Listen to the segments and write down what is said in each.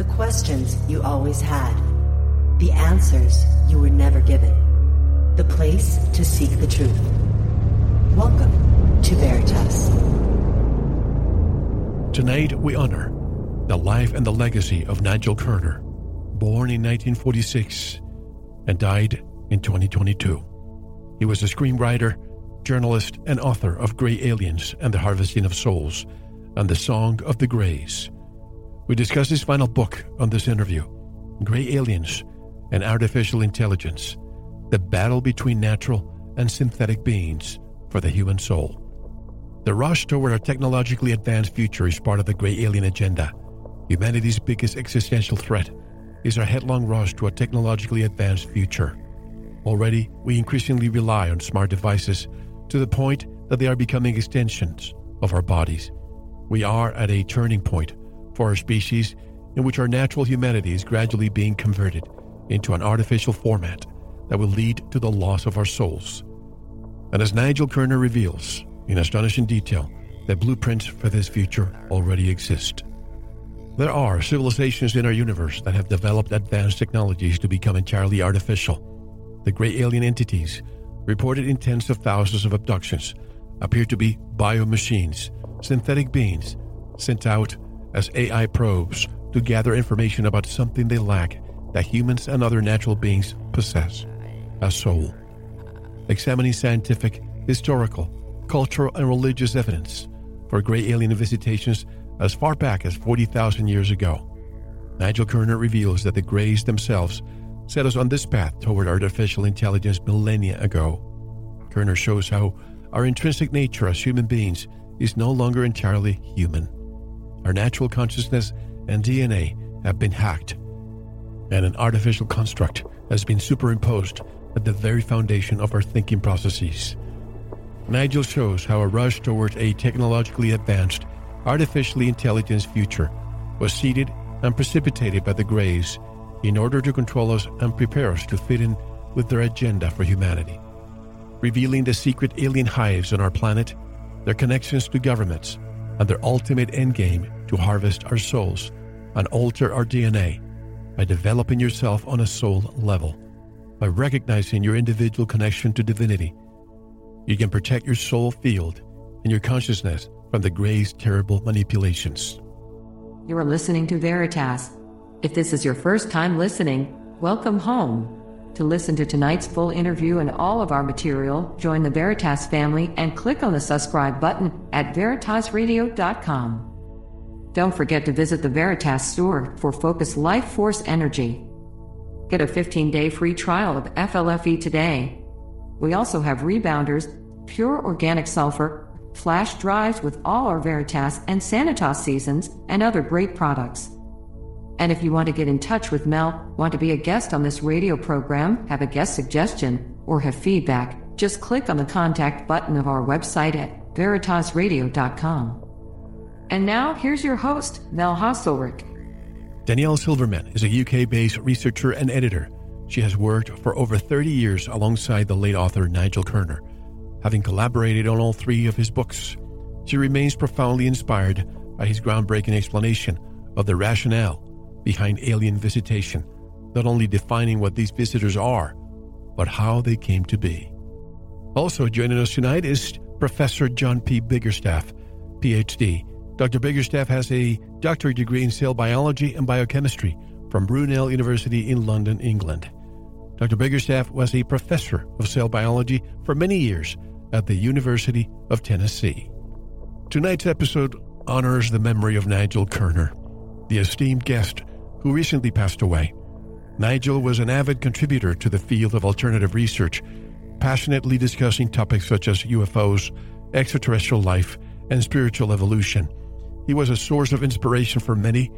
The questions you always had. The answers you were never given. The place to seek the truth. Welcome to Veritas. Tonight we honor the life and the legacy of Nigel Kerner, born in 1946 and died in 2022. He was a screenwriter, journalist, and author of Grey Aliens and the Harvesting of Souls and The Song of the Greys. We discuss his final book on this interview Grey Aliens and Artificial Intelligence The Battle Between Natural and Synthetic Beings for the Human Soul. The rush toward a technologically advanced future is part of the Grey Alien agenda. Humanity's biggest existential threat is our headlong rush to a technologically advanced future. Already, we increasingly rely on smart devices to the point that they are becoming extensions of our bodies. We are at a turning point for our species in which our natural humanity is gradually being converted into an artificial format that will lead to the loss of our souls. And as Nigel Kerner reveals in astonishing detail, that blueprints for this future already exist. There are civilizations in our universe that have developed advanced technologies to become entirely artificial the Grey Alien entities, reported in tens of thousands of abductions, appear to be biomachines, synthetic beings, sent out as AI probes to gather information about something they lack that humans and other natural beings possess a soul. Examining scientific, historical, cultural, and religious evidence for Grey Alien visitations as far back as 40,000 years ago, Nigel Kerner reveals that the Greys themselves set us on this path toward artificial intelligence millennia ago. Kerner shows how our intrinsic nature as human beings is no longer entirely human. Our natural consciousness and DNA have been hacked, and an artificial construct has been superimposed at the very foundation of our thinking processes. Nigel shows how a rush towards a technologically advanced, artificially intelligent future was seeded and precipitated by the Greys in order to control us and prepare us to fit in with their agenda for humanity. Revealing the secret alien hives on our planet, their connections to governments, and their ultimate endgame to harvest our souls and alter our DNA by developing yourself on a soul level, by recognizing your individual connection to divinity. You can protect your soul field and your consciousness from the Grey's terrible manipulations. You are listening to Veritas. If this is your first time listening, welcome home. To listen to tonight's full interview and all of our material, join the Veritas family and click on the subscribe button at veritasradio.com. Don't forget to visit the Veritas store for Focus Life Force Energy. Get a 15 day free trial of FLFE today. We also have rebounders, pure organic sulfur, flash drives with all our Veritas and Sanitas seasons, and other great products. And if you want to get in touch with Mel, want to be a guest on this radio program, have a guest suggestion, or have feedback, just click on the contact button of our website at veritasradio.com. And now, here's your host, Mel Hasselrick. Danielle Silverman is a UK based researcher and editor. She has worked for over 30 years alongside the late author Nigel Kerner, having collaborated on all three of his books. She remains profoundly inspired by his groundbreaking explanation of the rationale behind alien visitation, not only defining what these visitors are, but how they came to be. Also joining us tonight is Professor John P. Biggerstaff, PhD. Dr. Biggerstaff has a doctorate degree in cell biology and biochemistry from Brunel University in London, England. Dr. Biggerstaff was a professor of cell biology for many years at the University of Tennessee. Tonight's episode honors the memory of Nigel Kerner, the esteemed guest who recently passed away. Nigel was an avid contributor to the field of alternative research, passionately discussing topics such as UFOs, extraterrestrial life, and spiritual evolution. He was a source of inspiration for many,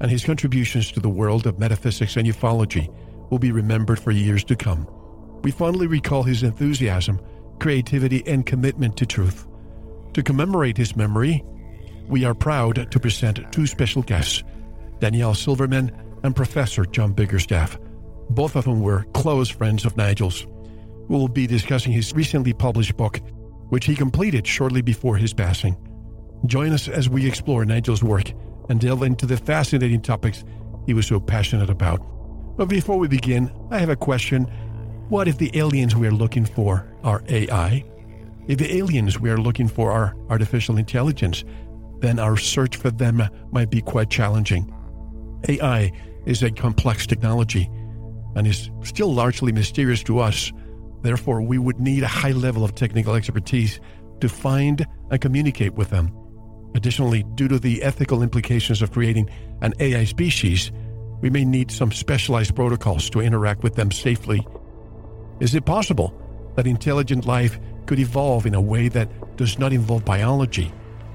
and his contributions to the world of metaphysics and ufology will be remembered for years to come. We fondly recall his enthusiasm, creativity, and commitment to truth. To commemorate his memory, we are proud to present two special guests Danielle Silverman and Professor John Biggerstaff, both of whom were close friends of Nigel's. We will be discussing his recently published book, which he completed shortly before his passing. Join us as we explore Nigel's work and delve into the fascinating topics he was so passionate about. But before we begin, I have a question. What if the aliens we are looking for are AI? If the aliens we are looking for are artificial intelligence, then our search for them might be quite challenging. AI is a complex technology and is still largely mysterious to us. Therefore, we would need a high level of technical expertise to find and communicate with them. Additionally, due to the ethical implications of creating an AI species, we may need some specialized protocols to interact with them safely. Is it possible that intelligent life could evolve in a way that does not involve biology,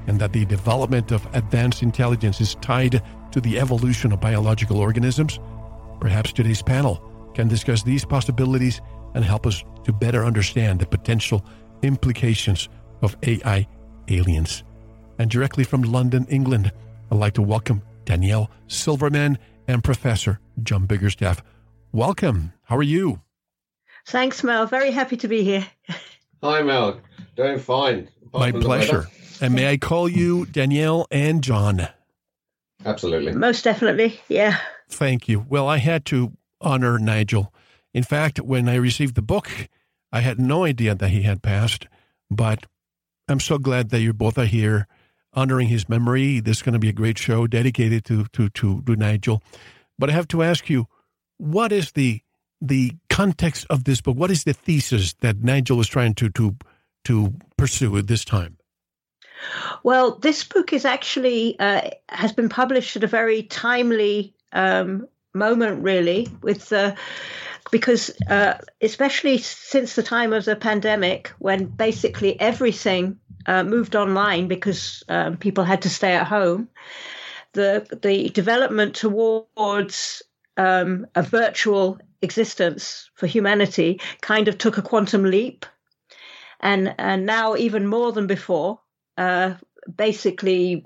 and that the development of advanced intelligence is tied to the evolution of biological organisms? Perhaps today's panel can discuss these possibilities and help us to better understand the potential implications of AI aliens. And directly from London, England, I'd like to welcome Danielle Silverman and Professor John Biggerstaff. Welcome. How are you? Thanks, Mel. Very happy to be here. Hi, Mel. Doing fine. My pleasure. And may I call you Danielle and John? Absolutely. Most definitely. Yeah. Thank you. Well, I had to honor Nigel. In fact, when I received the book, I had no idea that he had passed, but I'm so glad that you both are here honoring his memory. This is going to be a great show dedicated to, to, to, to Nigel. But I have to ask you, what is the the context of this book? What is the thesis that Nigel was trying to to to pursue at this time? Well, this book is actually uh, has been published at a very timely um, moment, really, with the because uh, especially since the time of the pandemic, when basically everything uh, moved online because um, people had to stay at home, the the development towards um, a virtual existence for humanity kind of took a quantum leap, and and now even more than before, uh, basically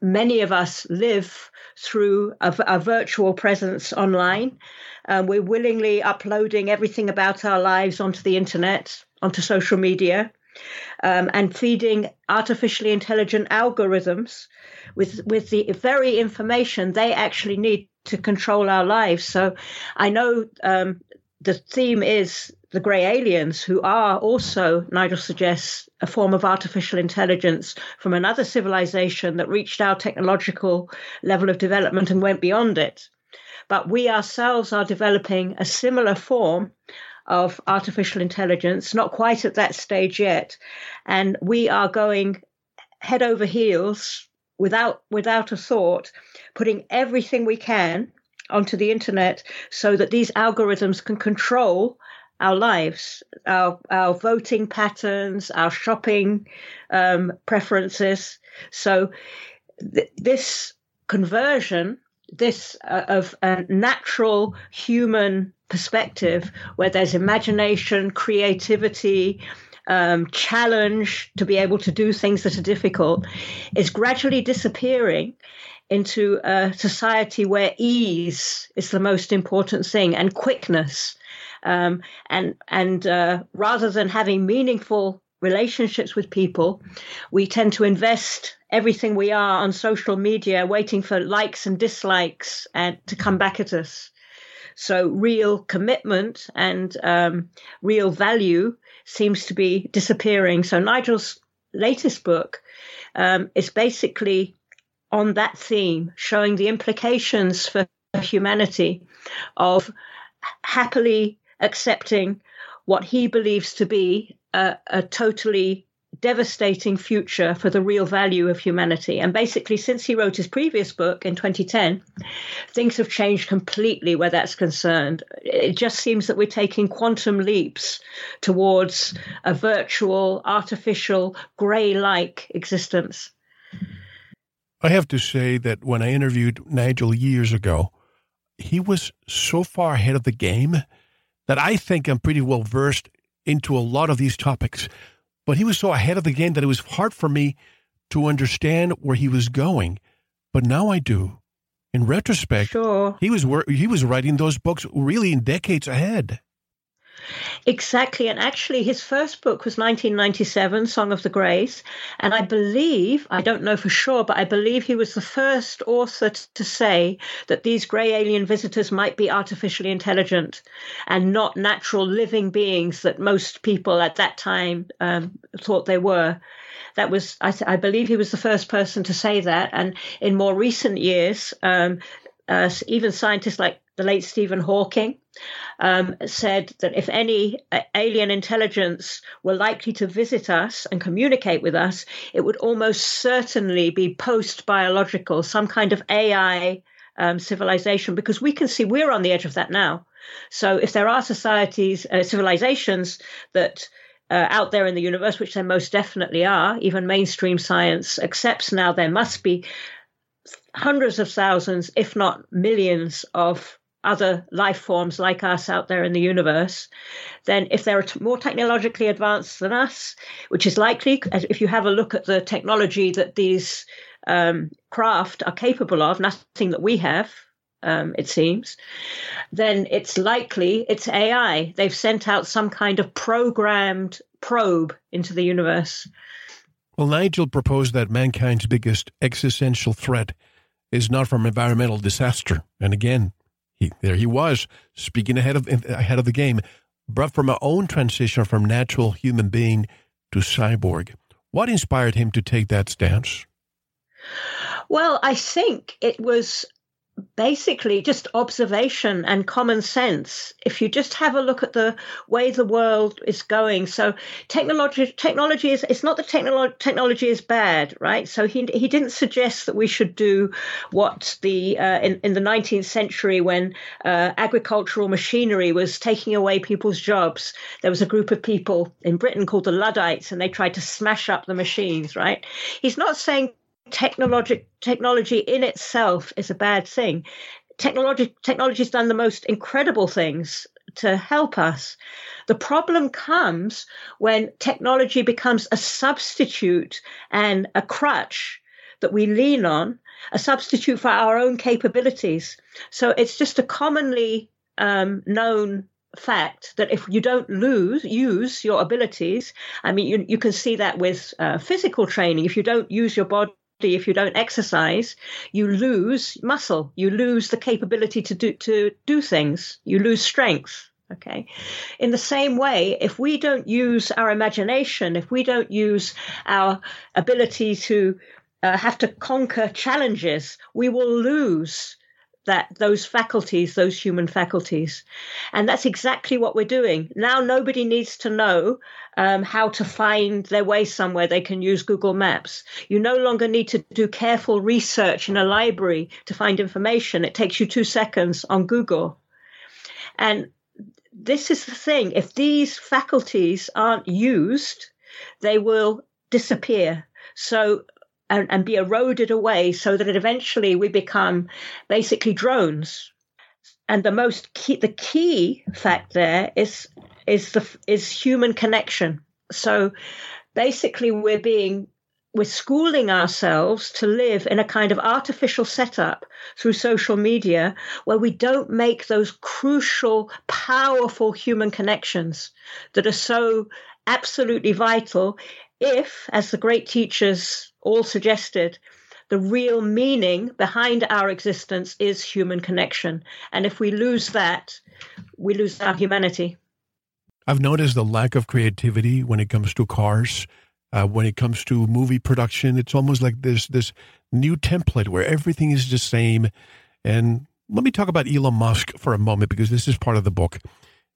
many of us live through a, a virtual presence online. Um, we're willingly uploading everything about our lives onto the internet, onto social media, um, and feeding artificially intelligent algorithms with with the very information they actually need to control our lives. So, I know um, the theme is the grey aliens, who are also, Nigel suggests, a form of artificial intelligence from another civilization that reached our technological level of development and went beyond it. But we ourselves are developing a similar form of artificial intelligence, not quite at that stage yet. And we are going head over heels without without a thought, putting everything we can onto the internet so that these algorithms can control our lives, our our voting patterns, our shopping um, preferences. So th- this conversion, this uh, of a natural human perspective, where there's imagination, creativity. Um, challenge to be able to do things that are difficult is gradually disappearing into a society where ease is the most important thing and quickness um, and and uh, rather than having meaningful relationships with people, we tend to invest everything we are on social media, waiting for likes and dislikes and to come back at us. So real commitment and um, real value seems to be disappearing. So Nigel's latest book um, is basically on that theme, showing the implications for humanity of happily accepting what he believes to be a, a totally devastating future for the real value of humanity. And basically, since he wrote his previous book in 2010, things have changed completely where that's concerned. It just seems that we're taking quantum leaps towards a virtual, artificial, grey like existence. I have to say that when I interviewed Nigel years ago, he was so far ahead of the game that I think I'm pretty well versed into a lot of these topics. But he was so ahead of the game that it was hard for me to understand where he was going. But now I do. In retrospect, sure. he was he was writing those books really in decades ahead. Exactly. And actually, his first book was 1997, Song of the Greys. And I believe, I don't know for sure, but I believe he was the first author to say that these grey alien visitors might be artificially intelligent and not natural living beings that most people at that time um, thought they were. That was, I, I, believe, he was the first person to say that. And in more recent years, um, uh, even scientists like the late Stephen Hawking um, said that if any uh, alien intelligence were likely to visit us and communicate with us, it would almost certainly be post biological, some kind of AI um, civilization, because we can see we're on the edge of that now. So if there are societies, uh, civilizations that uh, out there in the universe, which there most definitely are. Even mainstream science accepts now there must be hundreds of thousands, if not millions, of other life forms like us out there in the universe, then if they're more technologically advanced than us, which is likely, if you have a look at the technology that these um, craft are capable of, nothing that we have, um, it seems, then it's likely it's AI. They've sent out some kind of programmed probe into the universe. Well, Nigel proposed that mankind's biggest existential threat is not from environmental disaster. And again, he, there he was, speaking ahead of ahead of the game, but from our own transition from natural human being to cyborg. What inspired him to take that stance? Well, I think it was basically just observation and common sense. If you just have a look at the way the world is going so technology technology is it's not that technology technology is bad right? So he he didn't suggest that we should do what the uh, in, in the 19th century when uh, agricultural machinery was taking away people's jobs. There was a group of people in Britain called the Luddites and they tried to smash up the machines right? He's not saying technology technology in itself is a bad thing. Technology technology's done the most incredible things to help us. The problem comes when technology becomes a substitute and a crutch that we lean on, a substitute for our own capabilities. So it's just a commonly um, known fact that if you don't lose use your abilities i mean you, you can see that with uh, physical training if you don't use your body if you don't exercise, you lose muscle, you lose the capability to do to do things, you lose strength. Okay. In the same way, if we don't use our imagination, if we don't use our ability to uh, have to conquer challenges, we will lose that those faculties, those human faculties. And that's exactly what we're doing. Now nobody needs to know um, how to find their way somewhere. They can use Google Maps. You no longer need to do careful research in a library to find information. It takes you two seconds on Google. And this is the thing if these faculties aren't used, they will disappear. So and, and be eroded away so that eventually we become basically drones. And the most key, the key fact there is is the is human connection. So basically, we're being we're schooling ourselves to live in a kind of artificial setup through social media where we don't make those crucial, powerful human connections that are so absolutely vital if, as the great teachers all suggested, the real meaning behind our existence is human connection. And if we lose that, we lose our humanity. I've noticed the lack of creativity when it comes to cars. Uh, when it comes to movie production, it's almost like there's this new template where everything is the same. And let me talk about Elon Musk for a moment because this is part of the book.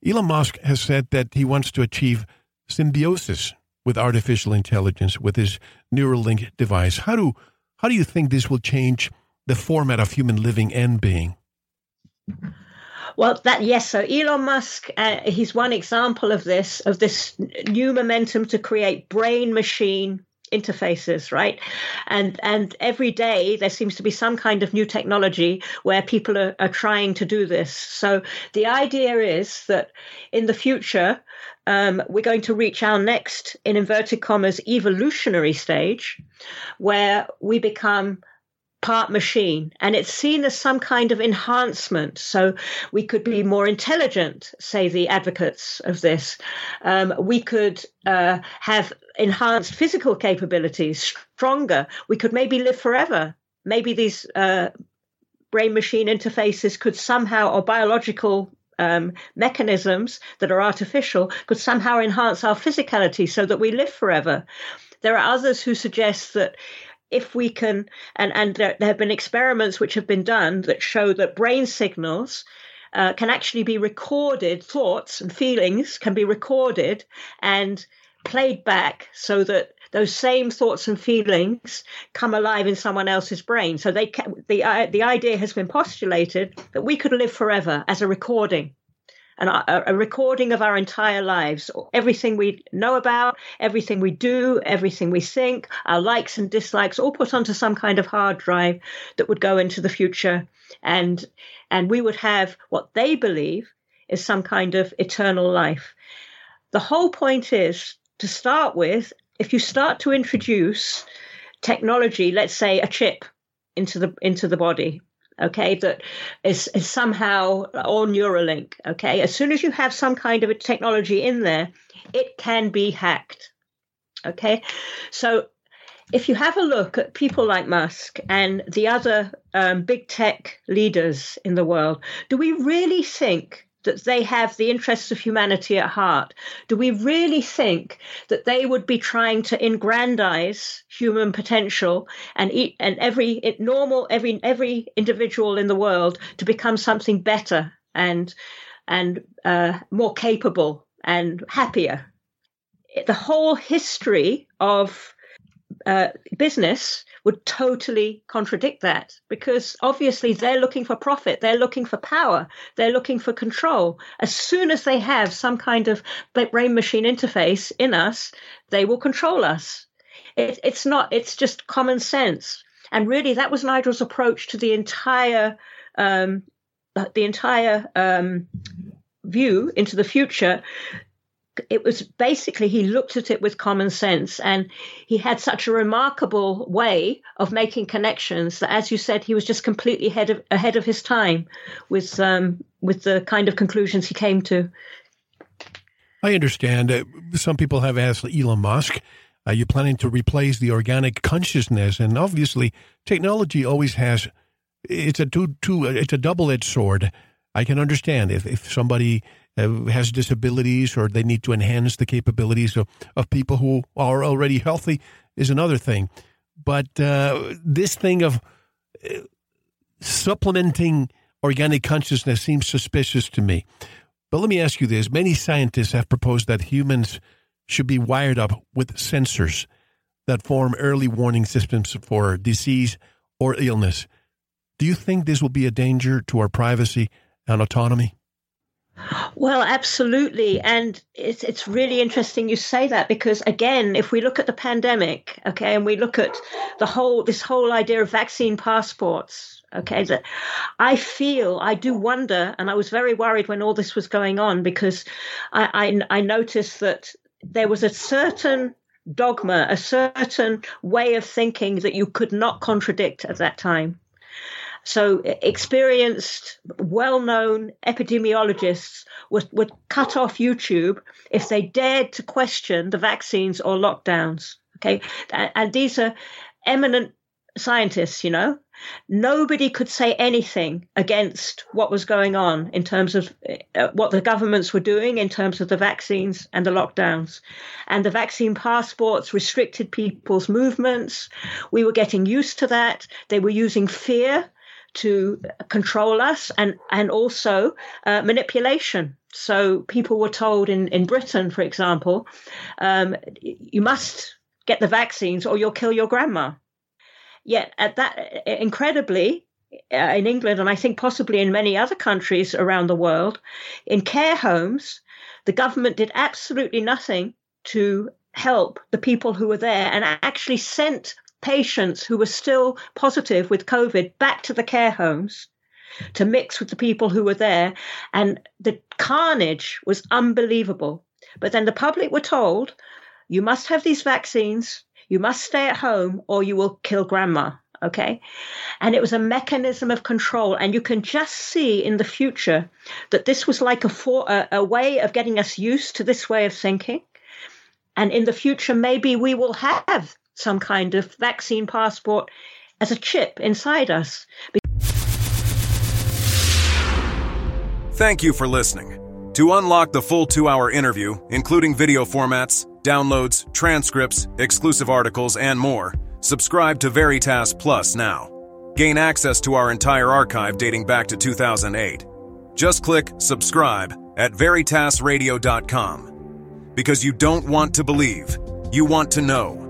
Elon Musk has said that he wants to achieve symbiosis with artificial intelligence with his Neuralink device. How do how do you think this will change the format of human living and being? Well, that yes. So Elon Musk, uh, he's one example of this of this new momentum to create brain machine interfaces right and and every day there seems to be some kind of new technology where people are, are trying to do this so the idea is that in the future um, we're going to reach our next in inverted commas evolutionary stage where we become part machine. And it's seen as some kind of enhancement. So we could be more intelligent say the advocates of this. Um, we could uh, have enhanced physical capabilities stronger. We could maybe live forever. Maybe these uh, brain machine interfaces could somehow or biological um, mechanisms that are artificial could somehow enhance our physicality so that we live forever. There are others who suggest that if we can, and, and there, there have been experiments which have been done that show that brain signals uh, can actually be recorded, thoughts and feelings can be recorded and played back so that those same thoughts and feelings come alive in someone else's brain. So they the uh, the idea has been postulated that we could live forever as a recording and a, a, recording of our entire lives, everything we know about, everything we do, everything we think, our likes and dislikes, all put onto some kind of hard drive that would go into the future, and and we would have what they believe is some kind of eternal life. The whole point is to start with, if you start to introduce technology, let's say a chip into the into the body okay, that is, is somehow or Neuralink, okay. As soon as you have some kind of a technology in there, it can be hacked, okay. So if you have a look at people like Musk and the other um, big tech leaders in the world, do we really think that they have the interests of humanity at heart? Do we really think that they would be trying to aggrandize human potential and eat, and every normal every every individual in the world to become something better and and uh, more capable and happier? The whole history of uh, business would totally contradict that because obviously they're looking for profit, they're looking for power, they're looking for control. As soon as they have some kind of brain machine interface in us, they will control us. It, it's not, it's just common sense. And really, that was Nigel's approach to the entire, um, the entire um, view into the future it was basically he looked at it with common sense and he had such a remarkable way of making connections that as you said he was just completely ahead of ahead of his time with um, with the kind of conclusions he came to. I understand uh, some people have asked elon musk are you planning to replace the organic consciousness? And obviously technology always has it's a two, two it's a double-edged sword. I can understand if, if somebody uh, has disabilities or they need to enhance the capabilities of, of people who are already healthy is another thing. But uh, this thing of uh, supplementing organic consciousness seems suspicious to me. But let me ask you this many scientists have proposed that humans should be wired up with sensors that form early warning systems for disease or illness. Do you think this will be a danger to our privacy and autonomy? Well, absolutely. And it's, it's really interesting you say that because, again, if we look at the pandemic, okay, and we look at the whole, this whole idea of vaccine passports, okay, that I feel, I do wonder, and I was very worried when all this was going on because I, I, I noticed that there was a certain dogma, a certain way of thinking that you could not contradict at that time. So experienced, well-known epidemiologists would, would cut off YouTube if they dared to question the vaccines or lockdowns. Okay, and these are eminent scientists, you know. Nobody could say anything against what was going on in terms of uh, what the governments were doing in terms of the vaccines and the lockdowns. And the vaccine passports restricted people's movements. We were getting used to that. They were using fear to control us and, and also uh, manipulation. So people were told in, in Britain, for example, um, you must get the vaccines or you'll kill your grandma. Yet at that, incredibly, uh, in England and I think possibly in many other countries around the world, in care homes, the government did absolutely nothing to help the people who were there and actually sent patients who were still positive with COVID back to the care homes to mix with the people who were there. And the carnage was unbelievable. But then the public were told, you must have these vaccines, you must stay at home, or you will kill grandma. Okay. And it was a mechanism of control. And you can just see in the future that this was like a, for, a, a way of getting us used to this way of thinking. And in the future, maybe we will have some kind of vaccine passport as a chip inside us. Thank you for listening. To unlock the full two hour interview, including video formats, downloads, transcripts, exclusive articles, and more, subscribe to Veritas Plus now. Gain access to our entire archive dating back to 2008. Just click subscribe at veritasradio.com. Because you don't want to believe, you want to know.